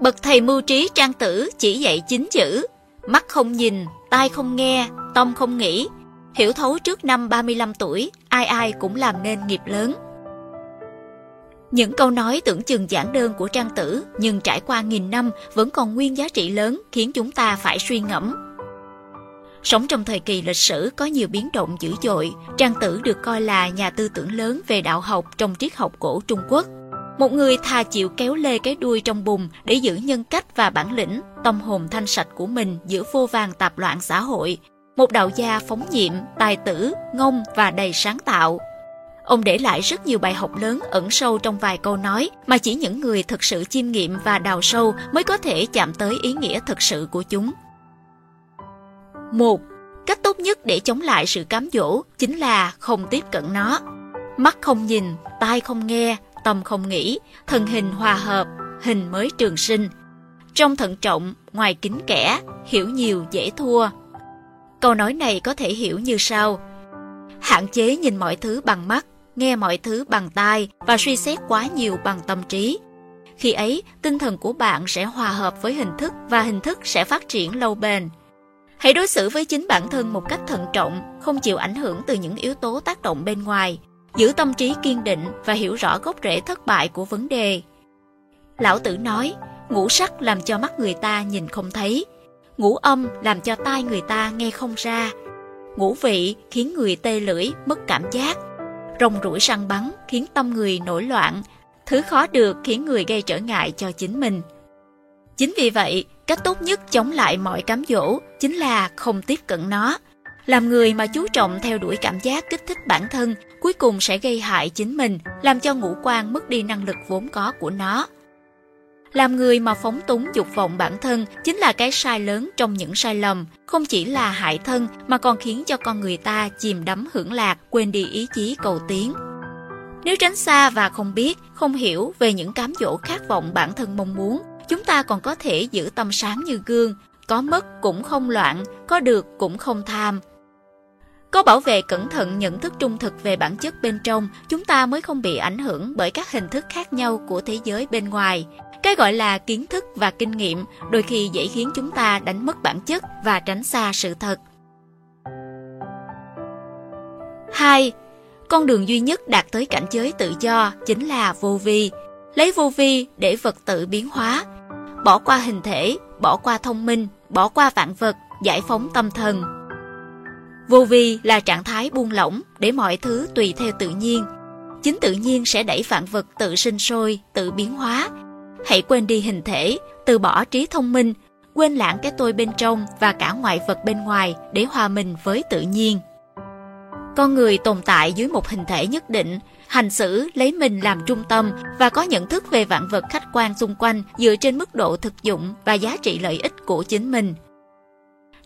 Bậc thầy mưu trí trang tử chỉ dạy chính chữ, mắt không nhìn, tai không nghe, tâm không nghĩ. Hiểu thấu trước năm 35 tuổi, ai ai cũng làm nên nghiệp lớn. Những câu nói tưởng chừng giản đơn của trang tử nhưng trải qua nghìn năm vẫn còn nguyên giá trị lớn khiến chúng ta phải suy ngẫm. Sống trong thời kỳ lịch sử có nhiều biến động dữ dội, Trang Tử được coi là nhà tư tưởng lớn về đạo học trong triết học cổ Trung Quốc. Một người thà chịu kéo lê cái đuôi trong bùn để giữ nhân cách và bản lĩnh, tâm hồn thanh sạch của mình giữa vô vàng tạp loạn xã hội. Một đạo gia phóng nhiệm, tài tử, ngông và đầy sáng tạo. Ông để lại rất nhiều bài học lớn ẩn sâu trong vài câu nói mà chỉ những người thực sự chiêm nghiệm và đào sâu mới có thể chạm tới ý nghĩa thực sự của chúng. Một, cách tốt nhất để chống lại sự cám dỗ chính là không tiếp cận nó. Mắt không nhìn, tai không nghe, tâm không nghĩ, thân hình hòa hợp, hình mới trường sinh. Trong thận trọng, ngoài kính kẻ, hiểu nhiều dễ thua. Câu nói này có thể hiểu như sau. Hạn chế nhìn mọi thứ bằng mắt, nghe mọi thứ bằng tai và suy xét quá nhiều bằng tâm trí. Khi ấy, tinh thần của bạn sẽ hòa hợp với hình thức và hình thức sẽ phát triển lâu bền. Hãy đối xử với chính bản thân một cách thận trọng, không chịu ảnh hưởng từ những yếu tố tác động bên ngoài, giữ tâm trí kiên định và hiểu rõ gốc rễ thất bại của vấn đề. Lão Tử nói, ngũ sắc làm cho mắt người ta nhìn không thấy, ngũ âm làm cho tai người ta nghe không ra, ngũ vị khiến người tê lưỡi, mất cảm giác, rồng rủi săn bắn khiến tâm người nổi loạn, thứ khó được khiến người gây trở ngại cho chính mình. Chính vì vậy, cách tốt nhất chống lại mọi cám dỗ chính là không tiếp cận nó. Làm người mà chú trọng theo đuổi cảm giác kích thích bản thân, cuối cùng sẽ gây hại chính mình, làm cho ngũ quan mất đi năng lực vốn có của nó. Làm người mà phóng túng dục vọng bản thân chính là cái sai lớn trong những sai lầm, không chỉ là hại thân mà còn khiến cho con người ta chìm đắm hưởng lạc, quên đi ý chí cầu tiến. Nếu tránh xa và không biết, không hiểu về những cám dỗ khát vọng bản thân mong muốn, chúng ta còn có thể giữ tâm sáng như gương, có mất cũng không loạn, có được cũng không tham. Có bảo vệ cẩn thận nhận thức trung thực về bản chất bên trong, chúng ta mới không bị ảnh hưởng bởi các hình thức khác nhau của thế giới bên ngoài. Cái gọi là kiến thức và kinh nghiệm đôi khi dễ khiến chúng ta đánh mất bản chất và tránh xa sự thật. 2. Con đường duy nhất đạt tới cảnh giới tự do chính là vô vi. Lấy vô vi để vật tự biến hóa, bỏ qua hình thể, bỏ qua thông minh, bỏ qua vạn vật, giải phóng tâm thần. Vô vi là trạng thái buông lỏng để mọi thứ tùy theo tự nhiên. Chính tự nhiên sẽ đẩy vạn vật tự sinh sôi, tự biến hóa. Hãy quên đi hình thể, từ bỏ trí thông minh, quên lãng cái tôi bên trong và cả ngoại vật bên ngoài để hòa mình với tự nhiên. Con người tồn tại dưới một hình thể nhất định, hành xử lấy mình làm trung tâm và có nhận thức về vạn vật khách quan xung quanh dựa trên mức độ thực dụng và giá trị lợi ích của chính mình.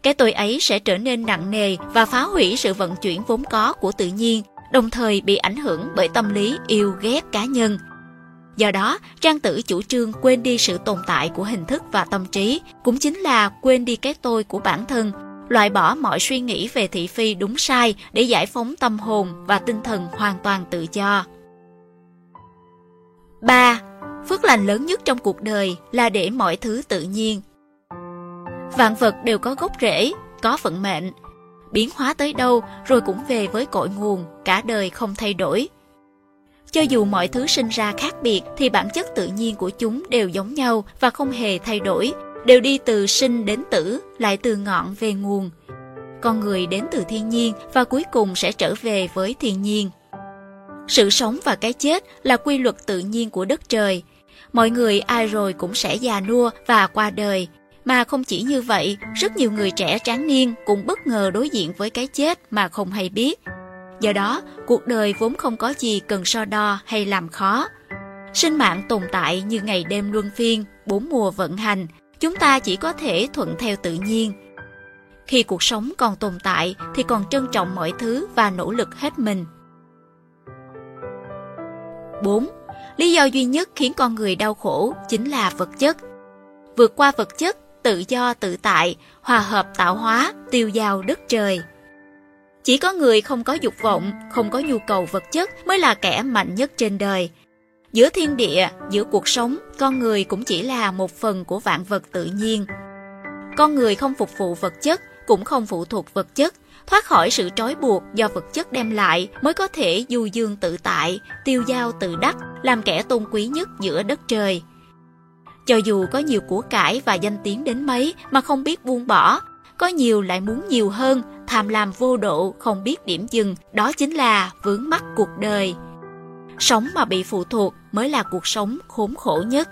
Cái tôi ấy sẽ trở nên nặng nề và phá hủy sự vận chuyển vốn có của tự nhiên, đồng thời bị ảnh hưởng bởi tâm lý yêu ghét cá nhân. Do đó, Trang Tử chủ trương quên đi sự tồn tại của hình thức và tâm trí, cũng chính là quên đi cái tôi của bản thân, loại bỏ mọi suy nghĩ về thị phi đúng sai để giải phóng tâm hồn và tinh thần hoàn toàn tự do. 3. Phước lành lớn nhất trong cuộc đời là để mọi thứ tự nhiên. Vạn vật đều có gốc rễ, có vận mệnh. Biến hóa tới đâu rồi cũng về với cội nguồn, cả đời không thay đổi. Cho dù mọi thứ sinh ra khác biệt thì bản chất tự nhiên của chúng đều giống nhau và không hề thay đổi, đều đi từ sinh đến tử, lại từ ngọn về nguồn. Con người đến từ thiên nhiên và cuối cùng sẽ trở về với thiên nhiên. Sự sống và cái chết là quy luật tự nhiên của đất trời. Mọi người ai rồi cũng sẽ già nua và qua đời. Mà không chỉ như vậy, rất nhiều người trẻ tráng niên cũng bất ngờ đối diện với cái chết mà không hay biết. Do đó, cuộc đời vốn không có gì cần so đo hay làm khó. Sinh mạng tồn tại như ngày đêm luân phiên, bốn mùa vận hành, chúng ta chỉ có thể thuận theo tự nhiên. Khi cuộc sống còn tồn tại thì còn trân trọng mọi thứ và nỗ lực hết mình. 4. Lý do duy nhất khiến con người đau khổ chính là vật chất. Vượt qua vật chất, tự do tự tại, hòa hợp tạo hóa, tiêu giao đất trời. Chỉ có người không có dục vọng, không có nhu cầu vật chất mới là kẻ mạnh nhất trên đời. Giữa thiên địa, giữa cuộc sống, con người cũng chỉ là một phần của vạn vật tự nhiên. Con người không phục vụ vật chất, cũng không phụ thuộc vật chất, thoát khỏi sự trói buộc do vật chất đem lại mới có thể du dương tự tại, tiêu giao tự đắc, làm kẻ tôn quý nhất giữa đất trời. Cho dù có nhiều của cải và danh tiếng đến mấy mà không biết buông bỏ, có nhiều lại muốn nhiều hơn, tham lam vô độ, không biết điểm dừng, đó chính là vướng mắc cuộc đời. Sống mà bị phụ thuộc mới là cuộc sống khốn khổ nhất.